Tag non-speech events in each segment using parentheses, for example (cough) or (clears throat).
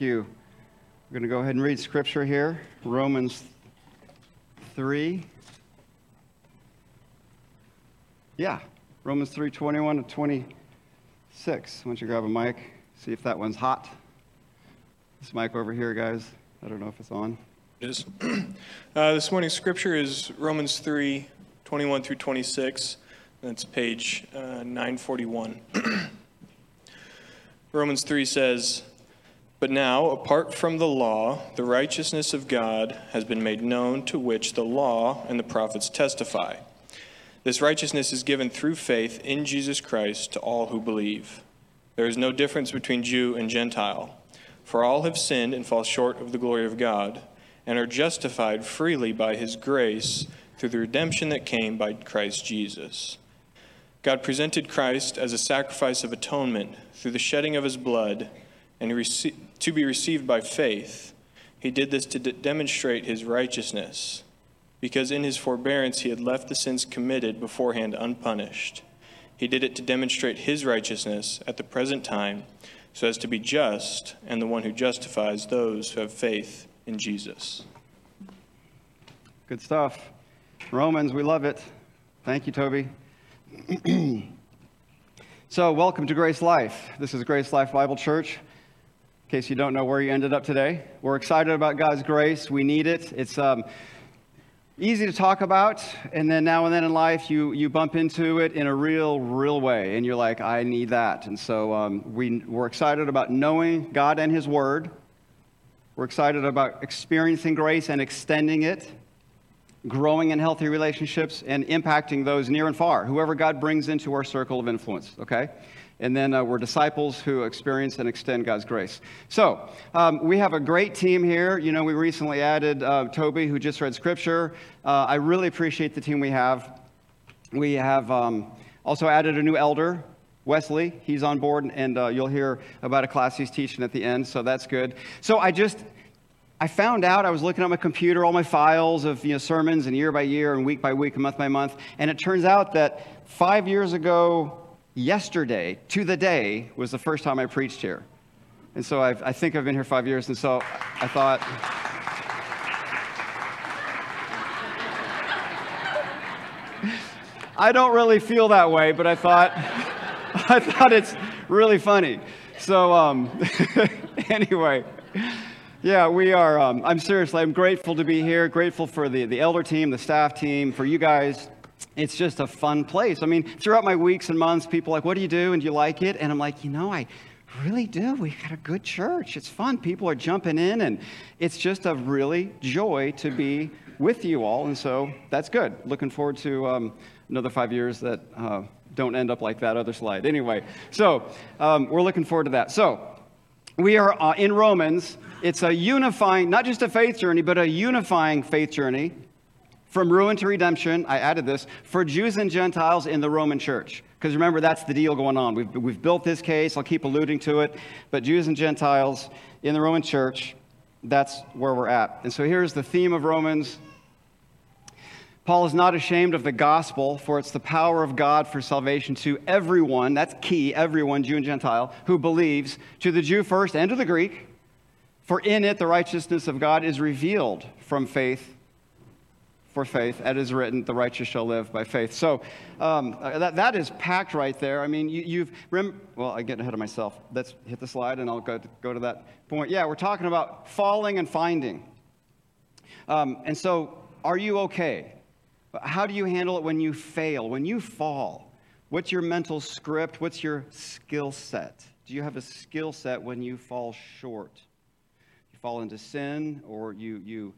you. We're going to go ahead and read scripture here Romans 3. Yeah, Romans 3 21 to 26. Why don't you grab a mic? See if that one's hot. This mic over here, guys. I don't know if it's on. It is. (clears throat) Uh, this morning's scripture is Romans 3 21 through 26. That's page uh, 941. (clears throat) Romans 3 says, But now, apart from the law, the righteousness of God has been made known, to which the law and the prophets testify. This righteousness is given through faith in Jesus Christ to all who believe. There is no difference between Jew and Gentile, for all have sinned and fall short of the glory of God, and are justified freely by his grace through the redemption that came by Christ Jesus. God presented Christ as a sacrifice of atonement through the shedding of his blood and to be received by faith. He did this to demonstrate his righteousness, because in his forbearance he had left the sins committed beforehand unpunished. He did it to demonstrate his righteousness at the present time, so as to be just and the one who justifies those who have faith in Jesus. Good stuff. Romans, we love it. Thank you, Toby. (clears throat) so, welcome to Grace Life. This is Grace Life Bible Church. In case you don't know where you ended up today, we're excited about God's grace. We need it. It's um, easy to talk about, and then now and then in life, you, you bump into it in a real, real way, and you're like, I need that. And so, um, we, we're excited about knowing God and His Word. We're excited about experiencing grace and extending it growing in healthy relationships, and impacting those near and far, whoever God brings into our circle of influence, okay? And then uh, we're disciples who experience and extend God's grace. So um, we have a great team here. You know, we recently added uh, Toby, who just read scripture. Uh, I really appreciate the team we have. We have um, also added a new elder, Wesley. He's on board, and uh, you'll hear about a class he's teaching at the end, so that's good. So I just I found out I was looking at my computer, all my files of you know, sermons and year by year and week by week and month by month, and it turns out that five years ago, yesterday, to the day, was the first time I preached here. And so I've, i think I've been here five years, and so I thought. I don't really feel that way, but I thought, (laughs) I thought it's really funny. So um, (laughs) anyway. Yeah, we are. Um, I'm seriously, I'm grateful to be here, grateful for the, the elder team, the staff team, for you guys. It's just a fun place. I mean, throughout my weeks and months, people are like, What do you do? And do you like it? And I'm like, You know, I really do. We've got a good church. It's fun. People are jumping in, and it's just a really joy to be with you all. And so that's good. Looking forward to um, another five years that uh, don't end up like that other slide. Anyway, so um, we're looking forward to that. So, we are uh, in Romans. It's a unifying, not just a faith journey, but a unifying faith journey from ruin to redemption. I added this for Jews and Gentiles in the Roman church. Because remember, that's the deal going on. We've, we've built this case. I'll keep alluding to it. But Jews and Gentiles in the Roman church, that's where we're at. And so here's the theme of Romans Paul is not ashamed of the gospel, for it's the power of God for salvation to everyone, that's key, everyone, Jew and Gentile, who believes, to the Jew first and to the Greek. For in it the righteousness of God is revealed from faith for faith. As is written, the righteous shall live by faith. So um, uh, that, that is packed right there. I mean, you, have rem- well, I get ahead of myself. Let's hit the slide and I'll go to, go to that point. Yeah, we're talking about falling and finding. Um, and so, are you okay? How do you handle it when you fail, when you fall? What's your mental script? What's your skill set? Do you have a skill set when you fall short? You fall into sin, or you, you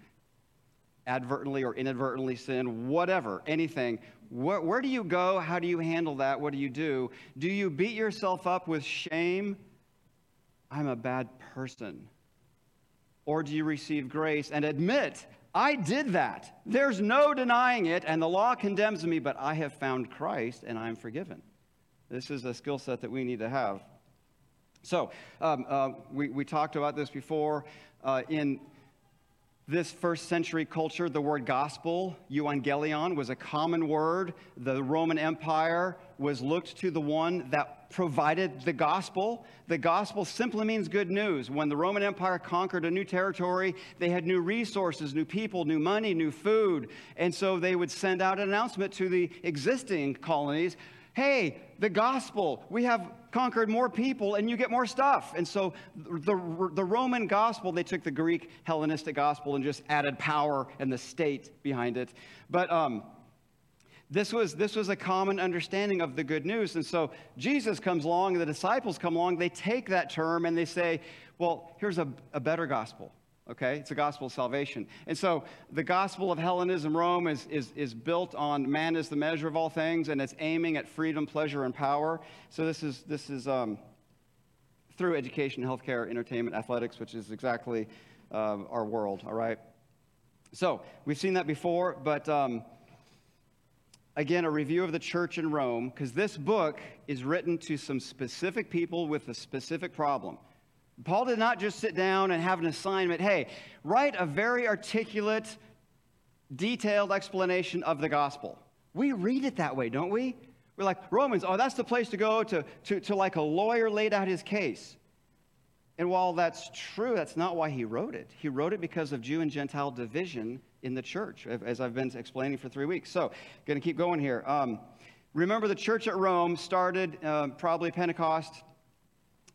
advertently or inadvertently sin, whatever, anything. Where, where do you go? How do you handle that? What do you do? Do you beat yourself up with shame? I'm a bad person. Or do you receive grace and admit I did that. There's no denying it, and the law condemns me, but I have found Christ and I'm forgiven. This is a skill set that we need to have. So, um, uh, we, we talked about this before. Uh, in this first century culture, the word gospel, euangelion, was a common word. The Roman Empire was looked to the one that provided the gospel. The gospel simply means good news. When the Roman Empire conquered a new territory, they had new resources, new people, new money, new food. And so they would send out an announcement to the existing colonies hey, the gospel, we have conquered more people and you get more stuff. And so the, the Roman gospel, they took the Greek Hellenistic gospel and just added power and the state behind it. But um, this was, this was a common understanding of the good news. And so Jesus comes along, the disciples come along, they take that term and they say, well, here's a, a better gospel. Okay, it's a gospel of salvation. And so the gospel of Hellenism Rome is, is, is built on man is the measure of all things, and it's aiming at freedom, pleasure, and power. So this is, this is um, through education, healthcare, entertainment, athletics, which is exactly uh, our world, all right? So we've seen that before, but um, again, a review of the church in Rome, because this book is written to some specific people with a specific problem. Paul did not just sit down and have an assignment hey, write a very articulate, detailed explanation of the gospel. We read it that way, don't we? We're like, Romans, oh, that's the place to go to, to, to like a lawyer laid out his case. And while that's true, that's not why he wrote it. He wrote it because of Jew and Gentile division in the church, as I've been explaining for three weeks. So, going to keep going here. Um, remember, the church at Rome started uh, probably Pentecost,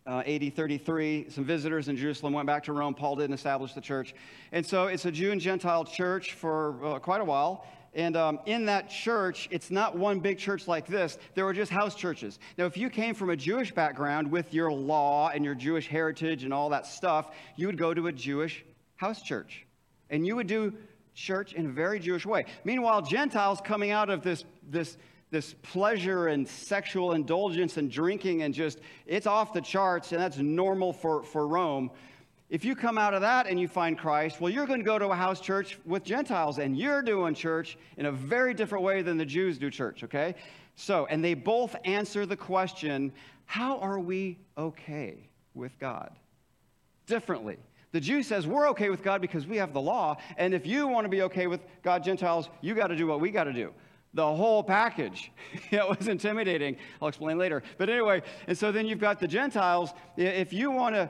uh, AD 33. Some visitors in Jerusalem went back to Rome. Paul didn't establish the church. And so it's a Jew and Gentile church for uh, quite a while. And um, in that church, it's not one big church like this. There were just house churches. Now, if you came from a Jewish background with your law and your Jewish heritage and all that stuff, you would go to a Jewish house church. And you would do church in a very Jewish way. Meanwhile, Gentiles coming out of this, this, this pleasure and sexual indulgence and drinking and just, it's off the charts, and that's normal for, for Rome. If you come out of that and you find Christ, well, you're going to go to a house church with Gentiles, and you're doing church in a very different way than the Jews do church, okay? So, and they both answer the question how are we okay with God? Differently. The Jew says, We're okay with God because we have the law. And if you want to be okay with God, Gentiles, you got to do what we got to do. The whole package. (laughs) it was intimidating. I'll explain later. But anyway, and so then you've got the Gentiles. If you want to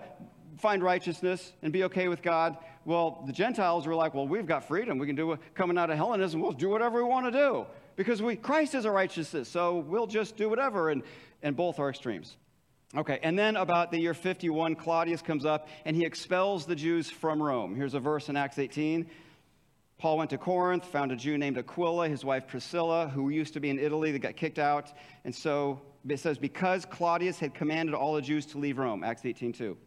find righteousness and be okay with God, well, the Gentiles were like, Well, we've got freedom. We can do what, coming out of Hellenism, we'll do whatever we want to do because we, Christ is our righteousness. So we'll just do whatever. And, and both are extremes. Okay, and then about the year 51, Claudius comes up and he expels the Jews from Rome. Here's a verse in Acts 18. Paul went to Corinth, found a Jew named Aquila, his wife Priscilla, who used to be in Italy that got kicked out. And so it says, because Claudius had commanded all the Jews to leave Rome, Acts 18 2.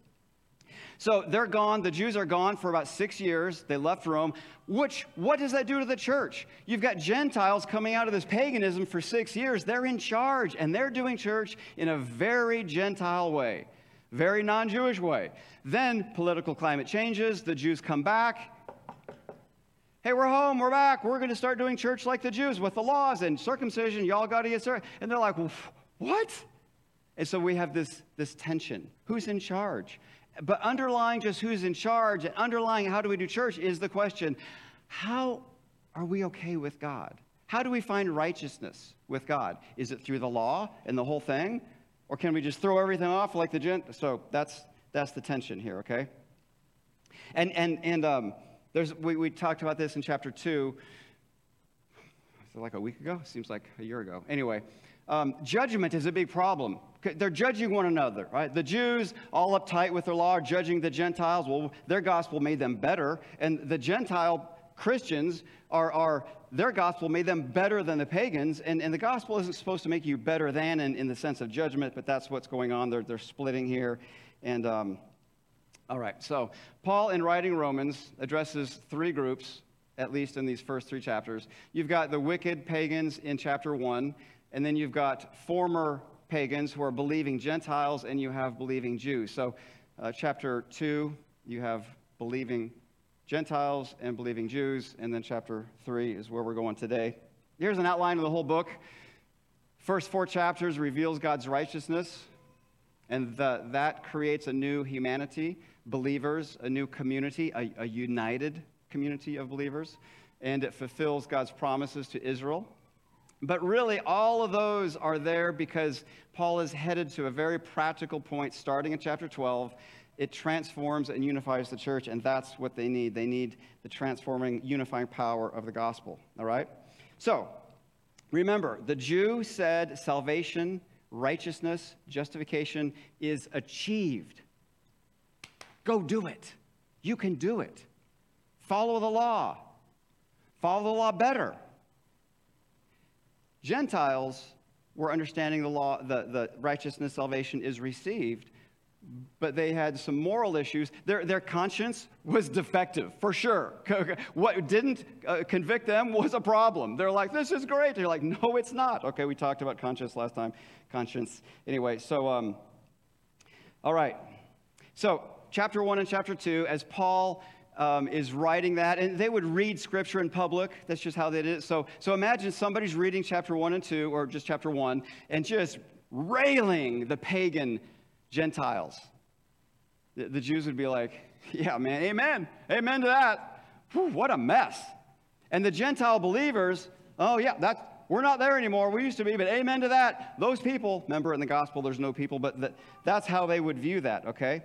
So they're gone. The Jews are gone for about six years. They left Rome. Which, what does that do to the church? You've got Gentiles coming out of this paganism for six years. They're in charge, and they're doing church in a very Gentile way, very non Jewish way. Then political climate changes. The Jews come back. Hey, we're home. We're back. We're going to start doing church like the Jews with the laws and circumcision. Y'all got to get started. And they're like, what? And so we have this, this tension. Who's in charge? But underlying just who's in charge and underlying how do we do church is the question how are we okay with God? How do we find righteousness with God? Is it through the law and the whole thing? Or can we just throw everything off like the gent? So that's, that's the tension here, okay? And, and, and um, there's, we, we talked about this in chapter 2. like a week ago? Seems like a year ago. Anyway, um, judgment is a big problem. They're judging one another, right? The Jews, all uptight with their law, are judging the Gentiles. Well, their gospel made them better. And the Gentile Christians are, are their gospel made them better than the pagans. And, and the gospel isn't supposed to make you better than in, in the sense of judgment, but that's what's going on. They're, they're splitting here. And, um, all right, so Paul, in writing Romans, addresses three groups, at least in these first three chapters. You've got the wicked pagans in chapter one. And then you've got former pagans who are believing Gentiles, and you have believing Jews. So, uh, chapter 2, you have believing Gentiles and believing Jews. And then chapter 3 is where we're going today. Here's an outline of the whole book. First four chapters reveals God's righteousness, and the, that creates a new humanity, believers, a new community, a, a united community of believers, and it fulfills God's promises to Israel But really, all of those are there because Paul is headed to a very practical point starting in chapter 12. It transforms and unifies the church, and that's what they need. They need the transforming, unifying power of the gospel. All right? So, remember, the Jew said salvation, righteousness, justification is achieved. Go do it. You can do it. Follow the law. Follow the law better. Gentiles were understanding the law, the, the righteousness, salvation is received, but they had some moral issues. Their, their conscience was defective, for sure. (laughs) What didn't uh, convict them was a problem. They're like, this is great. They're like, no, it's not. Okay, we talked about conscience last time. Conscience. Anyway, so, um, all right. So, chapter 1 and chapter 2, as Paul um, is writing that, and they would read scripture in public. That's just how they did it. So, so imagine somebody's reading chapter one and two, or just chapter one, and just railing the pagan Gentiles. The, the Jews would be like, Yeah, man, amen. Amen to that. Whew, what a mess. And the Gentile believers, oh, yeah, that's, we're not there anymore. We used to be, but amen to that. Those people, remember in the gospel, there's no people, but that, that's how they would view that, okay?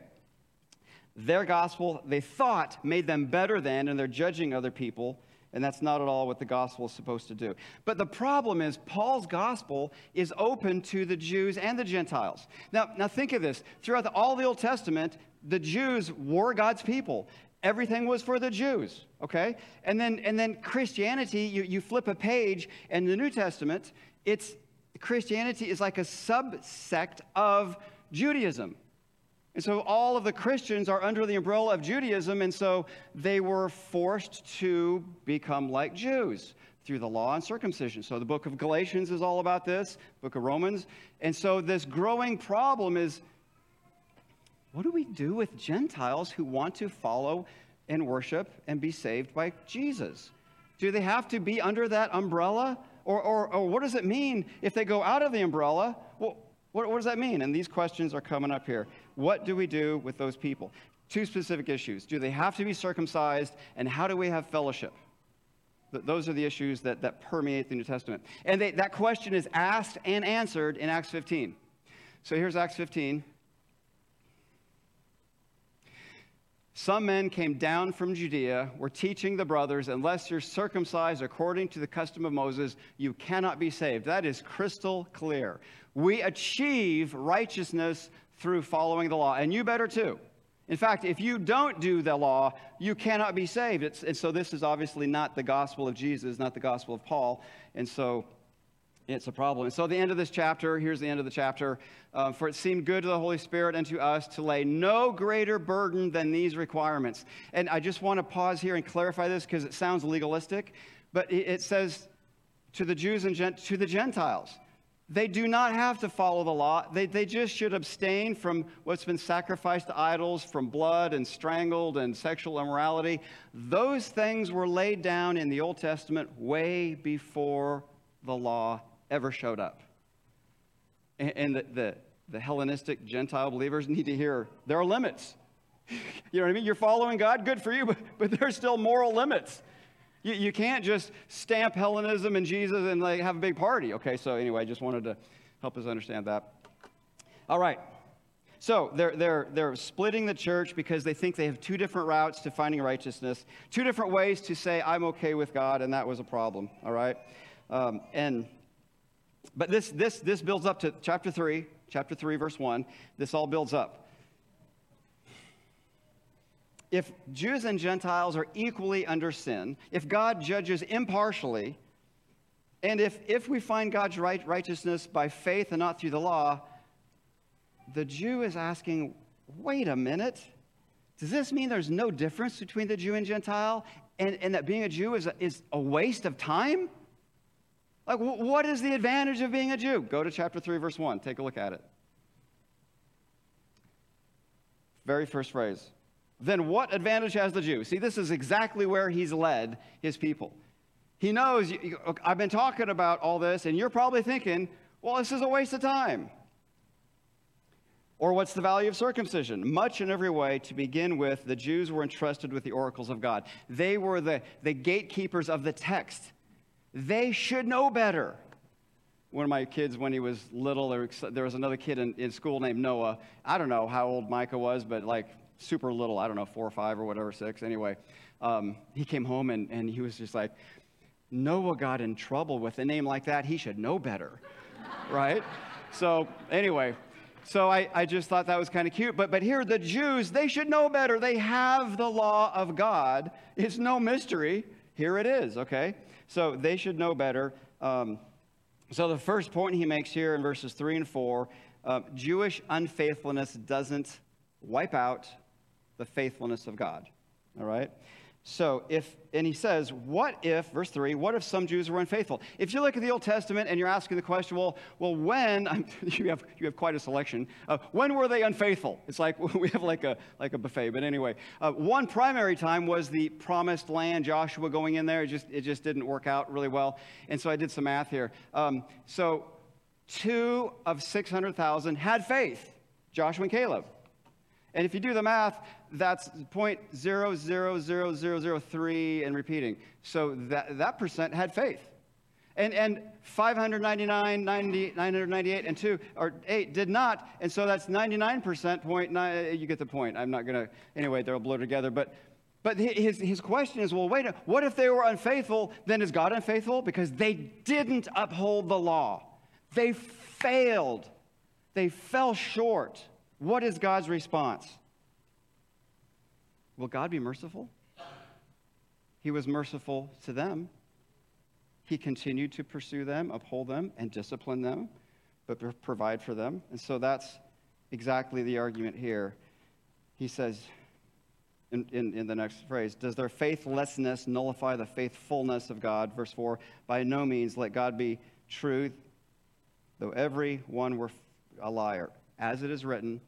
Their gospel, they thought, made them better than, and they're judging other people. And that's not at all what the gospel is supposed to do. But the problem is, Paul's gospel is open to the Jews and the Gentiles. Now, now think of this. Throughout the, all the Old Testament, the Jews were God's people. Everything was for the Jews, okay? And then, and then Christianity, you, you flip a page, and the New Testament, it's Christianity is like a subsect of Judaism. And so all of the Christians are under the umbrella of Judaism, and so they were forced to become like Jews through the law and circumcision. So the book of Galatians is all about this, book of Romans. And so this growing problem is what do we do with Gentiles who want to follow and worship and be saved by Jesus? Do they have to be under that umbrella? Or, or, or what does it mean if they go out of the umbrella? Well, what, what does that mean? And these questions are coming up here. What do we do with those people? Two specific issues. Do they have to be circumcised? And how do we have fellowship? Those are the issues that, that permeate the New Testament. And they, that question is asked and answered in Acts 15. So here's Acts 15. Some men came down from Judea, were teaching the brothers, unless you're circumcised according to the custom of Moses, you cannot be saved. That is crystal clear. We achieve righteousness through following the law, and you better too. In fact, if you don't do the law, you cannot be saved. It's, and so this is obviously not the gospel of Jesus, not the gospel of Paul. And so it's a problem. And so, the end of this chapter, here's the end of the chapter. Uh, For it seemed good to the Holy Spirit and to us to lay no greater burden than these requirements. And I just want to pause here and clarify this because it sounds legalistic, but it says to the Jews and Gent- to the Gentiles. They do not have to follow the law. They, they just should abstain from what's been sacrificed to idols, from blood and strangled and sexual immorality. Those things were laid down in the Old Testament way before the law ever showed up. And, the, the, the Hellenistic Gentile believers need to hear there are limits. (laughs) You know what I mean? You're following God, good for you, but, but there's still moral limits. You, you can't just stamp Hellenism and Jesus and like have a big party. Okay, so anyway, I just wanted to help us understand that. All right. So they're, they're, they're splitting the church because they think they have two different routes to finding righteousness, two different ways to say, I'm okay with God, and that was a problem. All right? Um, and but this, this, this builds up to chapter 3, chapter 3, verse 1. This all builds up. If Jews and Gentiles are equally under sin, if God judges impartially, and if, if we find God's right, righteousness by faith and not through the law, the Jew is asking, wait a minute. Does this mean there's no difference between the Jew and Gentile? And, and that being a Jew is a, is a waste of time? Like, what is the advantage of being a Jew? Go to chapter 3, verse 1. Take a look at it. Very first phrase. Then what advantage has the Jew? See, this is exactly where he's led his people. He knows, I've been talking about all this, and you're probably thinking, well, this is a waste of time. Or what's the value of circumcision? Much in every way, to begin with, the Jews were entrusted with the oracles of God. They were the, the gatekeepers of the text. They should know better. one of my kids when he was little, there, was another kid in, in school named Noah. I don't know how old Micah was, but like super little. I don't know, four or five or whatever, six. Anyway, um, he came home and, and he was just like, Noah got in trouble with a name like that. He should know better, (laughs) right? So, anyway, so I, I just thought that was kind of cute. But, but here, the Jews, they should know better. They have the law of God. It's no mystery. Here it is, okay? So they should know better. Um, so the first point he makes here in verses 3 and 4 uh, Jewish unfaithfulness doesn't wipe out the faithfulness of God. All right? So if, and he says, what if, verse 3, what if some Jews were unfaithful? If you look at the Old Testament and you're asking the question, well, well when, (laughs) you have, you have quite a selection, uh, when were they unfaithful? It's like, (laughs) we have like a, like a buffet, but anyway. Uh, one primary time was the promised land, Joshua going in there. It just, it just didn't work out really well. And so I did some math here. Um, so two of 600,000 had faith, Joshua and Caleb. And if you do the math, that's 0.000003 and repeating. So that, that percent had faith. And, and 599, 90, 998, and 2 or 8 did not. And so that's 99% point. Nine, uh, you get the point. I'm not going to, anyway, they'll blur together. But, but his, his question is well, wait, what if they were unfaithful? Then is God unfaithful? Because they didn't uphold the law, they failed, they fell short. What is God's response? Will God be merciful? He was merciful to them. He continued to pursue them, uphold them, and discipline them, but provide for them. And so that's exactly the argument here. He says in, in, in, the next phrase, Does their faithlessness nullify the faithfulness of God? Verse 4 By no means let God be truth, though every one were a liar. As it is written,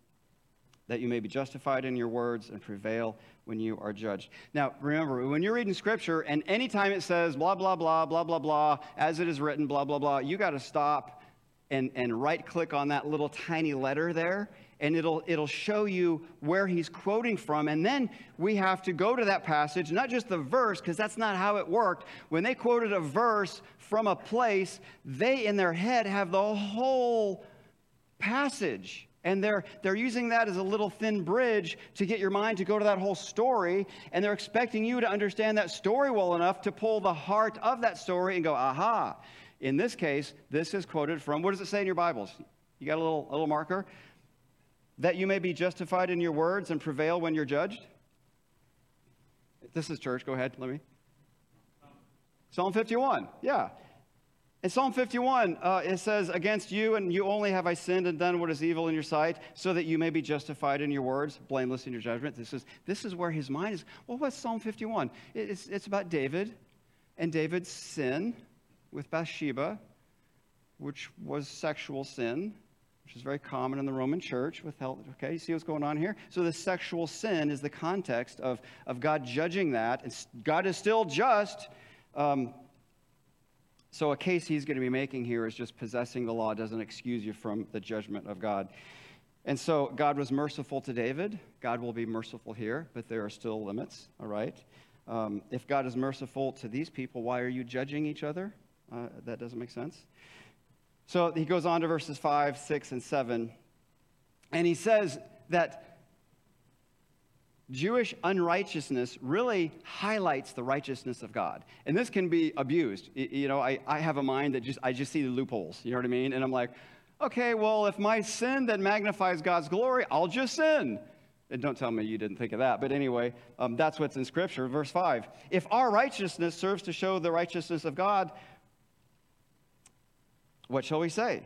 that you may be justified in your words and prevail when you are judged. Now, remember, when you're reading scripture and anytime it says blah, blah, blah, blah, blah, blah, as it is written, blah, blah, blah, you got to stop and, and right click on that little tiny letter there and it'll, it'll show you where he's quoting from. And then we have to go to that passage, not just the verse, because that's not how it worked. When they quoted a verse from a place, they in their head have the whole passage. And they're, they're using that as a little thin bridge to get your mind to go to that whole story. And they're expecting you to understand that story well enough to pull the heart of that story and go, aha. In this case, this is quoted from, what does it say in your Bibles? You got a little, a little marker? That you may be justified in your words and prevail when you're judged? This is church. Go ahead. Let me. Psalm 51. Yeah. In Psalm 51, uh, it says, Against you and you only have I sinned and done what is evil in your sight, so that you may be justified in your words, blameless in your judgment. This is, this is where his mind is. Well, what's Psalm 51? It's, it's about David and David's sin with Bathsheba, which was sexual sin, which is very common in the Roman church with health. Okay, you see what's going on here? So the sexual sin is the context of, of God judging that. And God is still just. Um, so, a case he's going to be making here is just possessing the law doesn't excuse you from the judgment of God. And so, God was merciful to David. God will be merciful here, but there are still limits, all right? Um, if God is merciful to these people, why are you judging each other? Uh, that doesn't make sense. So, he goes on to verses 5, 6, and 7. And he says that Jewish unrighteousness really highlights the righteousness of God. And this can be abused. You know, I, I have a mind that just, I just see the loopholes. You know what I mean? And I'm like, okay, well, if my sin that magnifies God's glory, I'll just sin. And don't tell me you didn't think of that. But anyway, um, that's what's in Scripture. Verse 5. If our righteousness serves to show the righteousness of God, what shall we say?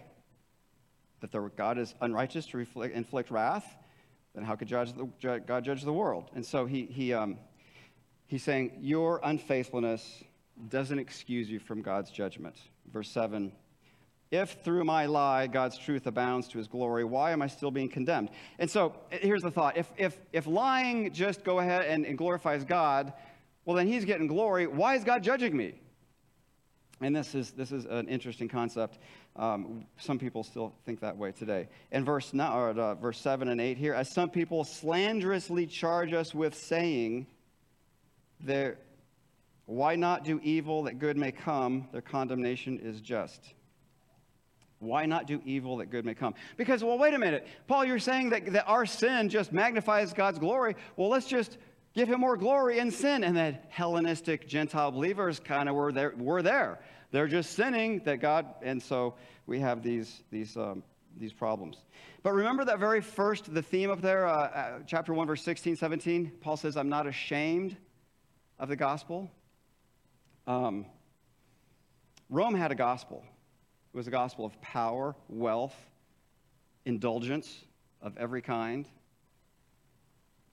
That the, God is unrighteous to reflect, inflict wrath? Then how could God judge the world? And so he, he, um, he's saying, Your unfaithfulness doesn't excuse you from God's judgment. Verse 7 If through my lie God's truth abounds to his glory, why am I still being condemned? And so here's the thought if, if, if lying just go ahead and, and glorifies God, well, then he's getting glory. Why is God judging me? And this is, this is an interesting concept. Um, some people still think that way today. In verse, or, uh, verse 7 and 8 here, as some people slanderously charge us with saying, why not do evil that good may come? Their condemnation is just. Why not do evil that good may come? Because, well, wait a minute. Paul, you're saying that, that our sin just magnifies God's glory. Well, let's just give him more glory in sin. And that Hellenistic Gentile believers kind of were there, were there. They're just sinning that God, and so we have these, these, um, these problems. But remember that very first, the theme up there, uh, uh, chapter 1, verse 16, 17? Paul says, I'm not ashamed of the gospel. Um, Rome had a gospel. It was a gospel of power, wealth, indulgence of every kind.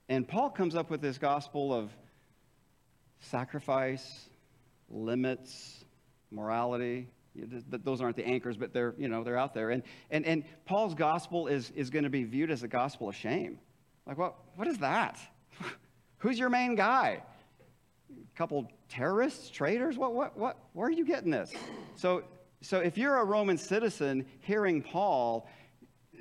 And Paul comes up with this gospel of sacrifice, limits, morality. Those aren't the anchors, but they're, you know, they're out there. And, and, and Paul's gospel is, is going to be viewed as a gospel of shame. Like, what, what is that? (laughs) Who's your main guy? A couple terrorists, traitors? What, what, what? Where are you getting this? So, so if you're a Roman citizen hearing Paul,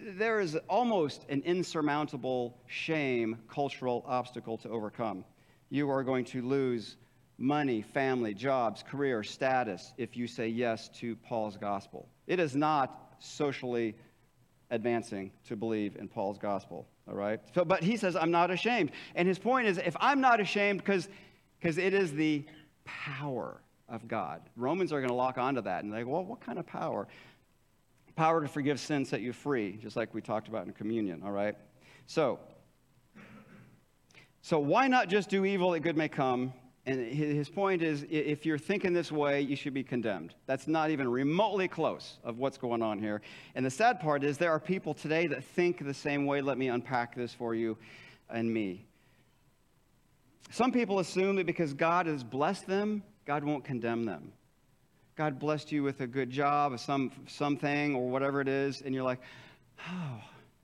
there is almost an insurmountable shame, cultural obstacle to overcome. You are going to lose money, family, jobs, career, status if you say yes to Paul's gospel. It is not socially advancing to believe in Paul's gospel, all right? So, but he says, I'm not ashamed. And his point is, if I'm not ashamed because it is the power of God. Romans are going to lock onto that and they go, well, what kind of power? Power to forgive sin set you free, just like we talked about in communion, all right? So, so why not just do evil that good may come? And his point is if you're thinking this way, you should be condemned. That's not even remotely close of what's going on here. And the sad part is there are people today that think the same way. Let me unpack this for you and me. Some people assume that because God has blessed them, God won't condemn them. God blessed you with a good job, some something or whatever it is, and you're like, oh,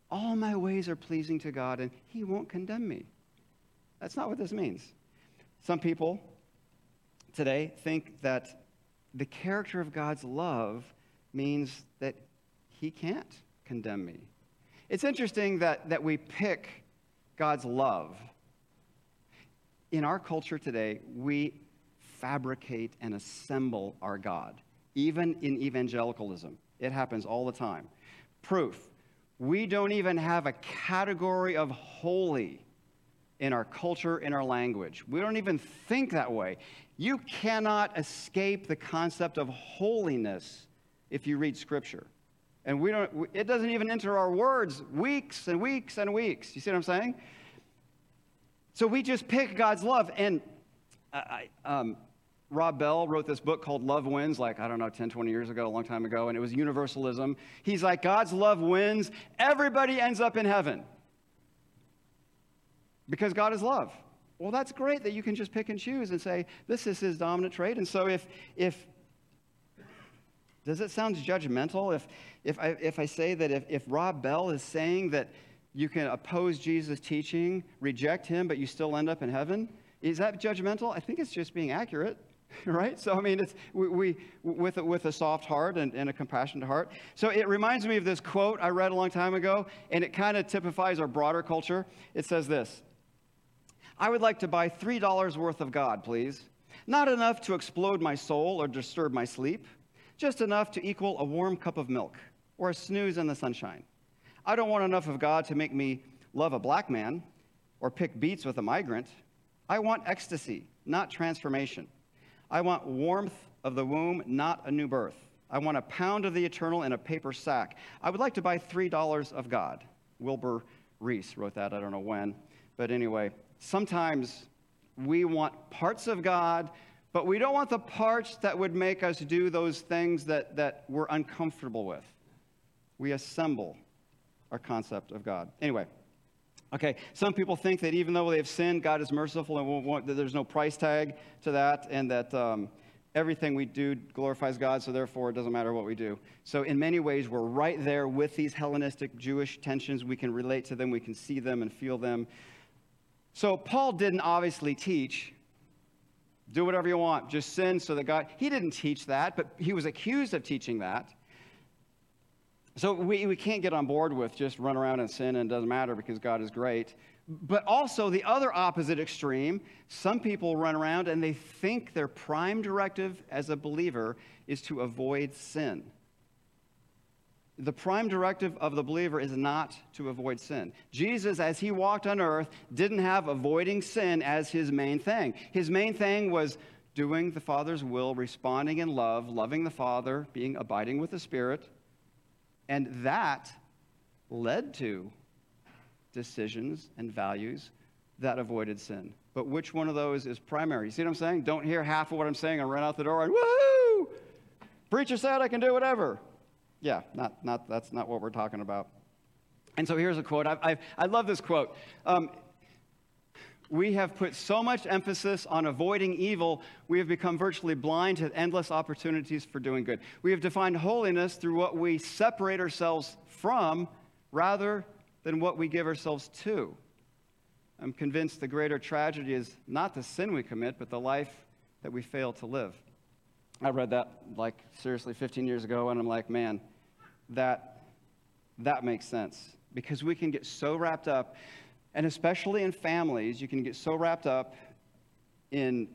all my ways are pleasing to God, and He won't condemn me. That's not what this means. Some people today think that the character of God's love means that He can't condemn me. It's interesting that, that we pick God's love. In our culture today, we fabricate and assemble our God, even in evangelicalism. It happens all the time. Proof we don't even have a category of holy in our culture, in our language. We don't even think that way. You cannot escape the concept of holiness if you read Scripture. And we don't, it doesn't even enter our words weeks and weeks and weeks. You see what I'm saying? So we just pick God's love. And I, um, Rob Bell wrote this book called Love Wins, like, I don't know, 10, 20 years ago, a long time ago, and it was universalism. He's like, God's love wins. Everybody ends up in heaven because God is love. Well, that's great that you can just pick and choose and say, this is his dominant trait. And so if, if does it sound judgmental if, if, I, if I say that if, if Rob Bell is saying that you can oppose Jesus' teaching, reject him, but you still end up in heaven? Is that judgmental? I think it's just being accurate, (laughs) right? So, I mean, it's, we, we with, a, with a soft heart and, and a compassionate heart. So, it reminds me of this quote I read a long time ago, and it kind of typifies our broader culture. It says this I would like to buy $3 worth of God, please. Not enough to explode my soul or disturb my sleep, just enough to equal a warm cup of milk or a snooze in the sunshine. I don't want enough of God to make me love a black man or pick beets with a migrant. I want ecstasy, not transformation. I want warmth of the womb, not a new birth. I want a pound of the eternal in a paper sack. I would like to buy $3 of God. Wilbur Rees wrote that, I don't know when. But anyway, sometimes we want parts of God, but we don't want the parts that would make us do those things that, that we're uncomfortable with. We assemble our concept of God. Anyway, okay, some people think that even though they have sinned, God is merciful and want, that there's no price tag to that, and that um, everything we do glorifies God, so therefore it doesn't matter what we do. So, in many ways, we're right there with these Hellenistic Jewish tensions. We can relate to them, we can see them and feel them. So Paul didn't obviously teach do whatever you want, just sin so that God, he didn't teach that, but he was accused of teaching that. So we, we can't get on board with just run around and sin and it doesn't matter because God is great. But also the other opposite extreme, some people run around and they think their prime directive as a believer is to avoid sin. the prime directive of the believer is not to avoid sin. Jesus, as he walked on earth, didn't have avoiding sin as his main thing. His main thing was doing the Father's will, responding in love, loving the Father, being abiding with the Spirit. And that led to decisions and values that avoided sin. But which one of those is primary? You see what I'm saying? Don't hear half of what I'm saying and run out the door and woohoo! Preacher said I can do whatever. Yeah, not, not, that's not what we're talking about. And so here's a quote. I, I, I love this quote. Um, we have put so much emphasis on avoiding evil, we have become virtually blind to endless opportunities for doing good. We have defined holiness through what we separate ourselves from rather than what we give ourselves to. I'm convinced the greater tragedy is not the sin we commit, but the life that we fail to live. I read that like seriously 15 years ago, and I'm like, man, that, that makes sense. Because we can get so wrapped up, and especially in families, you can get so wrapped up in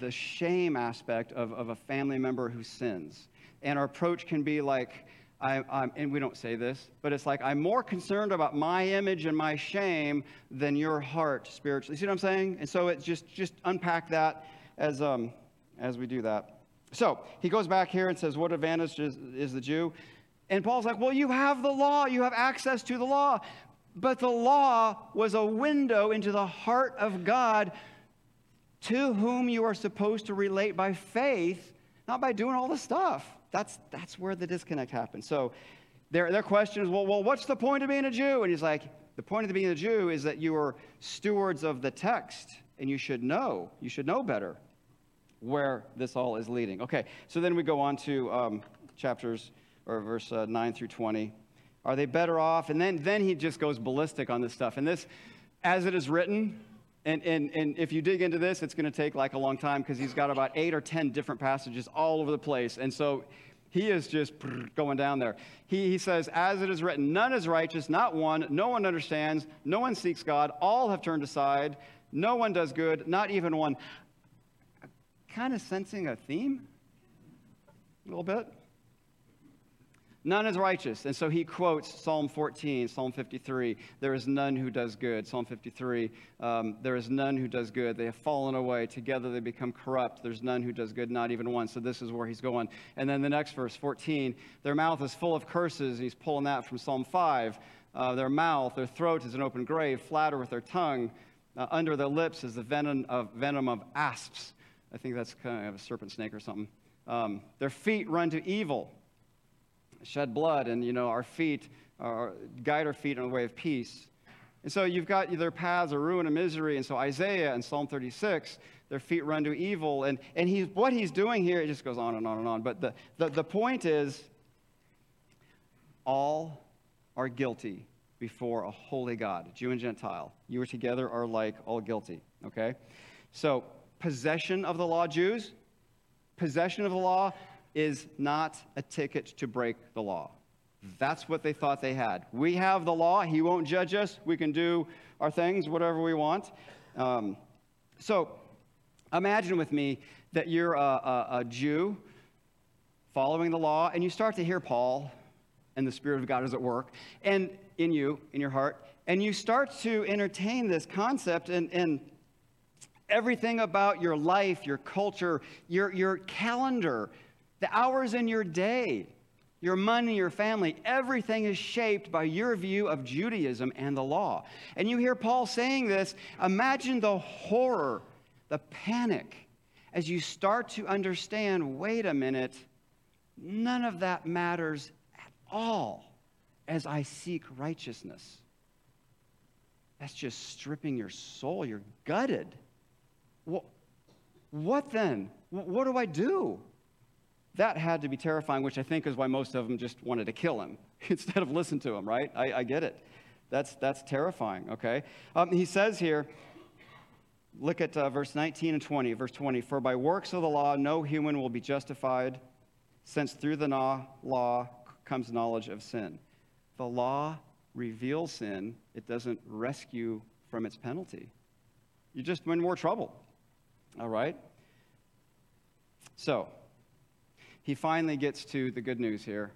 the shame aspect of, of a family member who sins. And our approach can be like, I, I'm, and we don't say this, but it's like, I'm more concerned about my image and my shame than your heart spiritually. See what I'm saying? And so it just, just unpack that as, um, as we do that. So he goes back here and says, What advantage is, is the Jew? And Paul's like, Well, you have the law, you have access to the law. But the law was a window into the heart of God to whom you are supposed to relate by faith, not by doing all the stuff. That's, that's where the disconnect happens. So their, their question is, well, well, what's the point of being a Jew? And he's like, the point of being a Jew is that you are stewards of the text, and you should know. You should know better where this all is leading. Okay, so then we go on to um, chapters or verse uh, 9 through 20. Are they better off? And then, then he just goes ballistic on this stuff. And this, as it is written, and, and, and if you dig into this, it's going to take like a long time because he's got about eight or 10 different passages all over the place. And so he is just going down there. He, he says, As it is written, none is righteous, not one. No one understands. No one seeks God. All have turned aside. No one does good, not even one kind of sensing a theme? A little bit? None is righteous. And so he quotes Psalm 14, Psalm 53. There is none who does good. Psalm 53. Um, there is none who does good. They have fallen away. Together they become corrupt. There's none who does good, not even one. So this is where he's going. And then the next verse, 14. Their mouth is full of curses. He's pulling that from Psalm 5. Uh, their mouth, their throat is an open grave. Flatter with their tongue. Uh, under their lips is the venom of, venom of asps. I think that's kind of a serpent snake or something. Um, their feet run to evil, shed blood, and you know our feet guide our feet on the way of peace. And so you've got their paths of ruin and misery. And so Isaiah and Psalm 36, their feet run to evil. And, and he's, what he's doing here, it just goes on and on and on. But the, the, the point is, all are guilty before a holy God, Jew and Gentile. You are together are like all guilty. Okay? So possession of the law, Jews, possession of the law is not a ticket to break the law. That's what they thought they had. We have the law. He won't judge us. We can do our things, whatever we want. Um, so imagine with me that you're a, a, a Jew following the law, and you start to hear Paul, and the Spirit of God is at work, and in you, in your heart, and you start to entertain this concept, and, and Everything about your life, your culture, your, your calendar, the hours in your day, your money, your family, everything is shaped by your view of Judaism and the law. And you hear Paul saying this. Imagine the horror, the panic, as you start to understand wait a minute, none of that matters at all as I seek righteousness. That's just stripping your soul. You're gutted. Well, what then? What do I do? That had to be terrifying, which I think is why most of them just wanted to kill him (laughs) instead of listen to him, right? I, I get it. That's, that's terrifying, okay? Um, he says here, look at uh, verse 19 and 20. Verse 20 For by works of the law, no human will be justified, since through the law comes knowledge of sin. The law reveals sin, it doesn't rescue from its penalty. You're just in more trouble. All right? So, he finally gets to the good news here.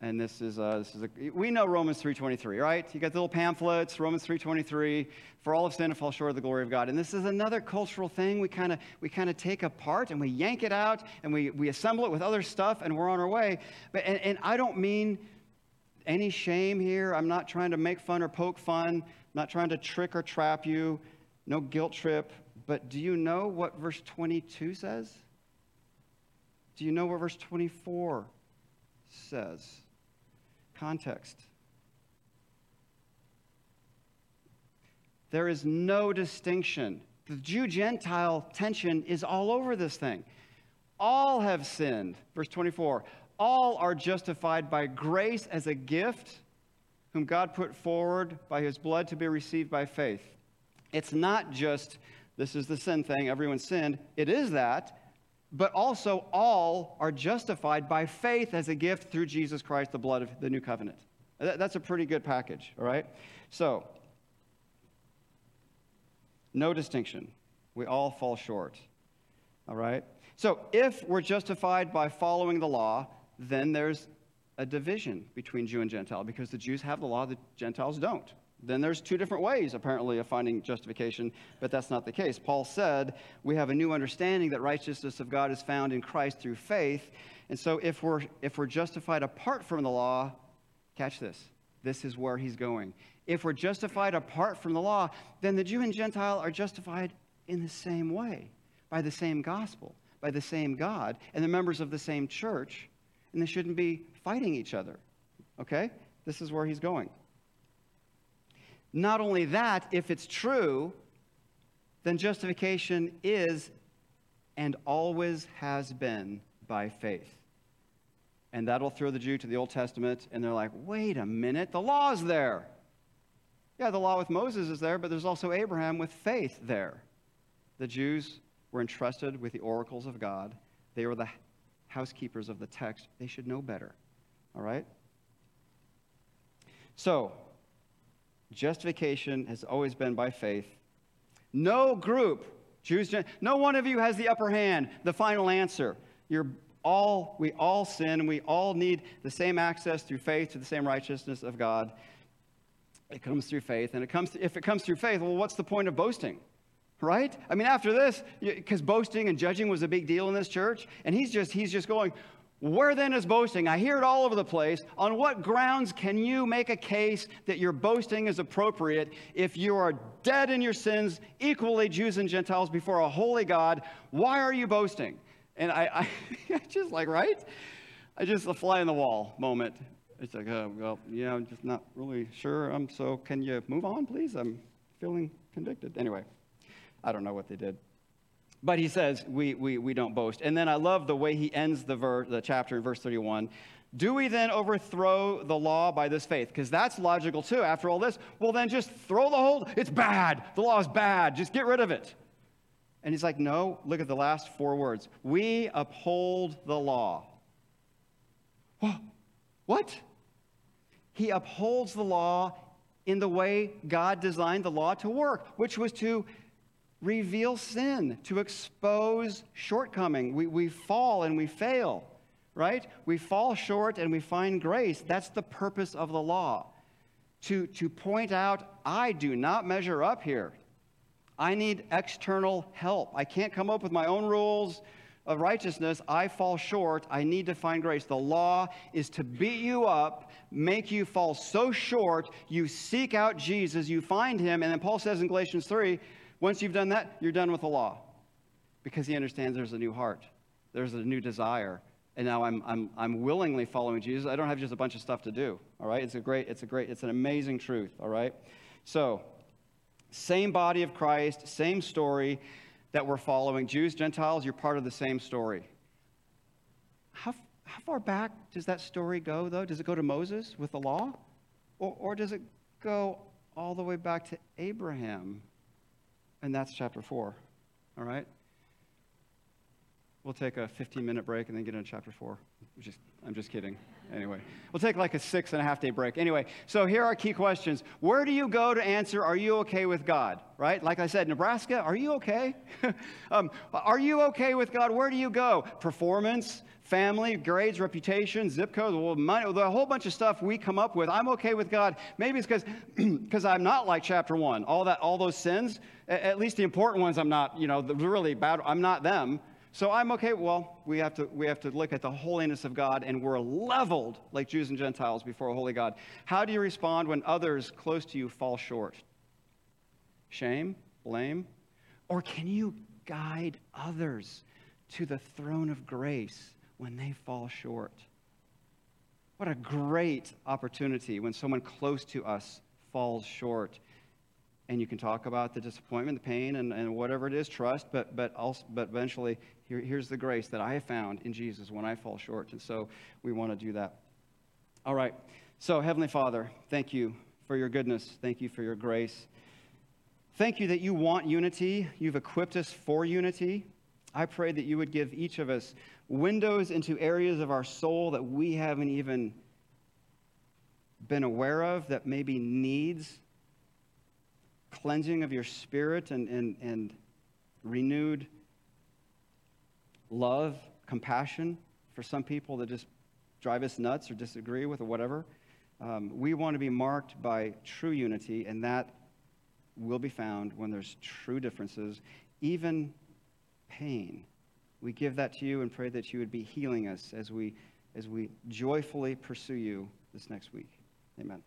and this is, uh, this is a, we know Romans 3.23, right? You got the little pamphlets, Romans 3.23, for all of sin to fall short of the glory of God. And this is another cultural thing we kind of we kind of take apart and we yank it out and we, we assemble it with other stuff and we're on our way. But, and, and I don't mean any shame here. I'm not trying to make fun or poke fun. I'm not trying to trick or trap you. No guilt trip. But do you know what verse 22 says? Do you know what verse 24 says? Context. There is no distinction. The Jew Gentile tension is all over this thing. All have sinned. Verse 24 all are justified by grace as a gift, whom God put forward by his blood to be received by faith. It's not just this is the sin thing, everyone sinned. It is that, but also all are justified by faith as a gift through Jesus Christ, the blood of the new covenant. That's a pretty good package, all right? So, no distinction. We all fall short, all right? So, if we're justified by following the law, then there's a division between Jew and Gentile because the Jews have the law, the Gentiles don't. Then there's two different ways, apparently, of finding justification, but that's not the case. Paul said we have a new understanding that righteousness of God is found in Christ through faith. And so if we're, if we're justified apart from the law, catch this. This is where he's going. If we're justified apart from the law, then the Jew and Gentile are justified in the same way, by the same gospel, by the same God, and the members of the same church and they shouldn't be fighting each other. Okay? This is where he's going. Not only that, if it's true, then justification is and always has been by faith. And that'll throw the Jew to the Old Testament, and they're like, wait a minute, the law's there. Yeah, the law with Moses is there, but there's also Abraham with faith there. The Jews were entrusted with the oracles of God. They were the housekeepers of the text, they should know better. All right? So, justification has always been by faith. No group, Jews, no one of you has the upper hand, the final answer. You're all, we all sin, we all need the same access through faith to the same righteousness of God. It comes through faith, and it comes, if it comes through faith, well, what's the point of boasting? right? I mean, after this, because boasting and judging was a big deal in this church, and he's just he's just going, where then is boasting? I hear it all over the place. On what grounds can you make a case that your boasting is appropriate if you are dead in your sins, equally Jews and Gentiles before a holy God? Why are you boasting? And I, I (laughs) just like, right? I just a fly in the wall moment. It's like, oh, well, yeah, I'm just not really sure. I'm so, can you move on, please? I'm feeling convicted. Anyway. I don't know what they did. But he says, we, we, we don't boast. And then I love the way he ends the, ver- the chapter in verse 31. Do we then overthrow the law by this faith? Because that's logical too. After all this, well, then just throw the whole, it's bad. The law is bad. Just get rid of it. And he's like, no, look at the last four words. We uphold the law. What? He upholds the law in the way God designed the law to work, which was to reveal sin, to expose shortcoming. We, we fall and we fail, right? We fall short and we find grace. That's the purpose of the law. To, to point out, I do not measure up here. I need external help. I can't come up with my own rules of righteousness. I fall short. I need to find grace. The law is to beat you up, make you fall so short, you seek out Jesus, you find him. And then Paul says in Galatians 3 once you've done that, you're done with the law because he understands there's a new heart, there's a new desire. And now I'm, I'm, I'm willingly following Jesus. I don't have just a bunch of stuff to do. All right? It's a great, it's a great, it's an amazing truth. All right? So, same body of Christ, same story that we're following. Jews, Gentiles, you're part of the same story. How, how far back does that story go, though? Does it go to Moses with the law? Or, or does it go all the way back to Abraham and that's chapter 4. All right? We'll take a 15 minute break and then get into chapter four. Just, I'm just kidding. Anyway, we'll take like a six and a half day break. Anyway, so here are key questions. Where do you go to answer, Are you okay with God? Right? Like I said, Nebraska, are you okay? (laughs) um, are you okay with God? Where do you go? Performance, family, grades, reputation, zip code, well, money, the whole bunch of stuff we come up with. I'm okay with God. Maybe it's because because (clears throat) I'm not like chapter one. All that, all those sins, at least the important ones, I'm not. You know, the really bad. I'm not them. So I'm okay. Well, we have to we have to look at the holiness of God, and we're leveled like Jews and Gentiles before a holy God. How do you respond when others close to you fall short? Shame, blame, or can you guide others to the throne of grace when they fall short? What a great opportunity when someone close to us falls short and you can talk about the disappointment, the pain, and, and whatever it is, trust, but, but, also, but eventually, here, here's the grace that I have found in Jesus when I fall short. And so we want to do that. All right. So, Heavenly Father, thank you for your goodness. Thank you for your grace. Thank you that you want unity. You've equipped us for unity. I pray that you would give each of us windows into areas of our soul that we haven't even been aware of, that maybe needs cleansing of your spirit and, and, and renewed love, compassion for some people that just drive us nuts or disagree with or whatever. Um, we want to be marked by true unity, and that will be found when there's true differences, even pain. We give that to you and pray that you would be healing us as we, as we joyfully pursue you this next week. Amen.